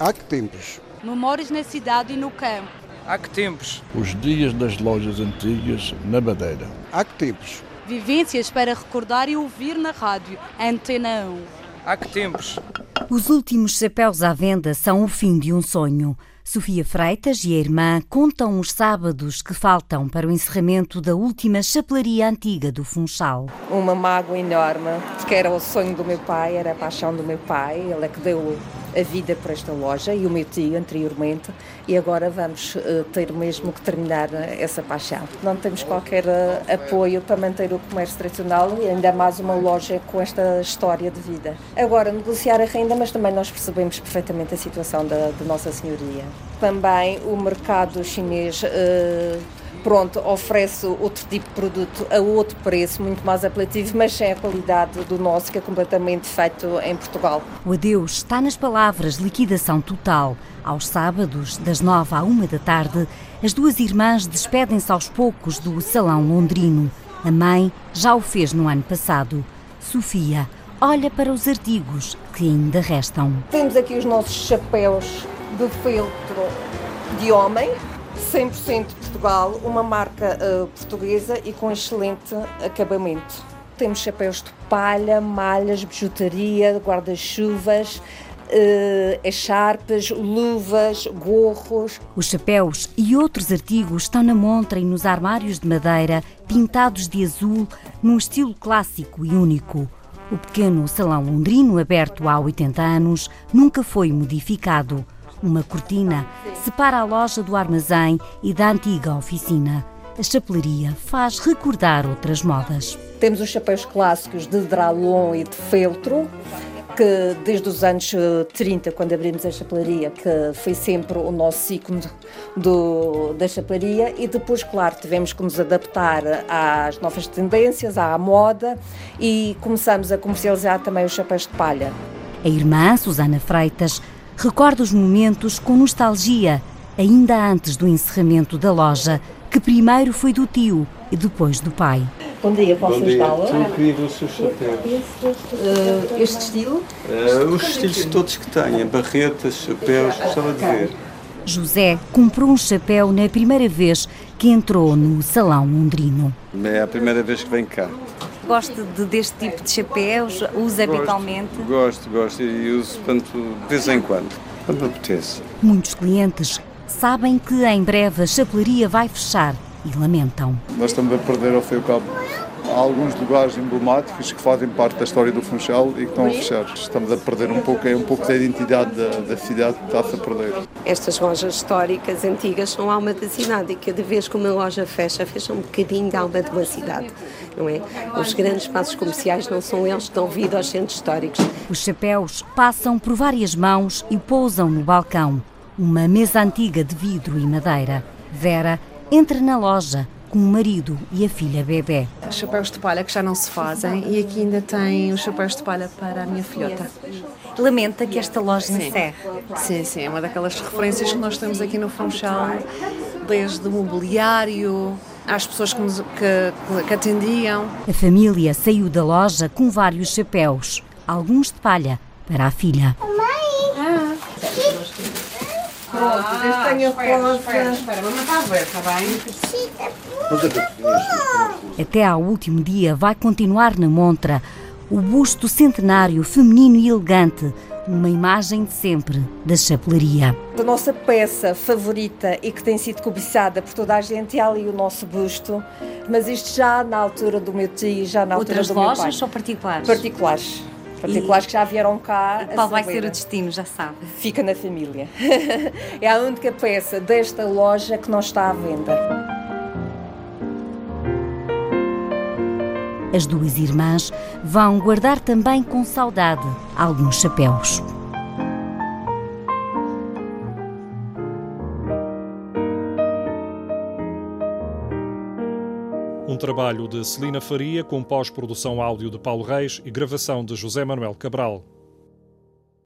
Há que tempos? Memórias na cidade e no campo. Há que tempos? Os dias das lojas antigas na Madeira. Há que tempos? Vivências para recordar e ouvir na rádio Antena 1. Há que tempos? Os últimos chapéus à venda são o fim de um sonho. Sofia Freitas e a irmã contam os sábados que faltam para o encerramento da última chapelaria antiga do Funchal. Uma mágoa enorme, porque era o sonho do meu pai, era a paixão do meu pai, ele é que deu a vida para esta loja e o meu tio anteriormente e agora vamos uh, ter mesmo que terminar essa paixão. Não temos qualquer uh, apoio para manter o comércio tradicional e ainda mais uma loja com esta história de vida. Agora, negociar a renda, mas também nós percebemos perfeitamente a situação da, da Nossa Senhoria. Também o mercado chinês pronto, oferece outro tipo de produto a outro preço, muito mais apelativo, mas sem a qualidade do nosso, que é completamente feito em Portugal. O adeus está nas palavras liquidação total. Aos sábados, das nove à uma da tarde, as duas irmãs despedem-se aos poucos do salão londrino. A mãe já o fez no ano passado. Sofia olha para os artigos que ainda restam. Temos aqui os nossos chapéus de feltro de homem, 100% Portugal, uma marca uh, portuguesa e com excelente acabamento. Temos chapéus de palha, malhas, bijutaria, guarda-chuvas, uh, echarpes, luvas, gorros. Os chapéus e outros artigos estão na montra e nos armários de madeira, pintados de azul, num estilo clássico e único. O pequeno salão londrino, aberto há 80 anos, nunca foi modificado. Uma cortina separa a loja do armazém e da antiga oficina. A chapelaria faz recordar outras modas. Temos os chapéus clássicos de dralon e de feltro, que desde os anos 30, quando abrimos a chapelaria, que foi sempre o nosso ícone do, da chapelaria, e depois, claro, tivemos que nos adaptar às novas tendências, à moda, e começamos a comercializar também os chapéus de palha. A irmã, Susana Freitas, recorda os momentos com nostalgia, ainda antes do encerramento da loja, que primeiro foi do tio e depois do pai. Bom dia, posso ajudá-la? Tu queria ver os seus chapéus. Uh, este estilo? Uh, os estilos todos que tenha, barretas, chapéus, gostava de ver. José comprou um chapéu na primeira vez que entrou no salão londrino. É a primeira vez que vem cá. Gosta de, deste tipo de chapéus? Usa gosto, habitualmente? Gosto, gosto e uso portanto, de vez em quando, quando me apetece. Muitos clientes sabem que em breve a chapelaria vai fechar e lamentam. Nós estamos a perder ao fio cabo. Alguns lugares emblemáticos que fazem parte da história do Funchal e que estão a fechar. Estamos a perder um pouco, é um pouco da identidade da, da cidade que está-se a perder. Estas lojas históricas, antigas, são a alma da cidade e cada vez que uma loja fecha, fecha um bocadinho da alma de uma cidade. Não é? Os grandes espaços comerciais não são eles que dão vida aos centros históricos. Os chapéus passam por várias mãos e pousam no balcão. Uma mesa antiga de vidro e madeira. Vera entra na loja com o marido e a filha bebê. Chapéus de palha que já não se fazem e aqui ainda tem os chapéus de palha para a minha filhota. Lamenta que esta loja encerre. Sim, sim, é uma daquelas referências que nós temos aqui no Funchal, desde o mobiliário, às pessoas que, nos, que, que atendiam. A família saiu da loja com vários chapéus, alguns de palha, para a filha. Ah. Pronto, desde tenho a espera, espera, espera, mamãe está a ver, está bem? Até ao último dia vai continuar na montra o busto centenário feminino e elegante, uma imagem de sempre da chapelaria. A nossa peça favorita e que tem sido cobiçada por toda a gente é ali o nosso busto, mas isto já na altura do meu tio, já na altura Outras do meu pai. lojas ou particulares? Particulares. Particulares que já vieram cá. a Qual vai ser o destino, já sabe? Fica na família. é a única peça desta loja que não está à venda. As duas irmãs vão guardar também com saudade alguns chapéus. Um trabalho de Celina Faria com pós-produção áudio de Paulo Reis e gravação de José Manuel Cabral.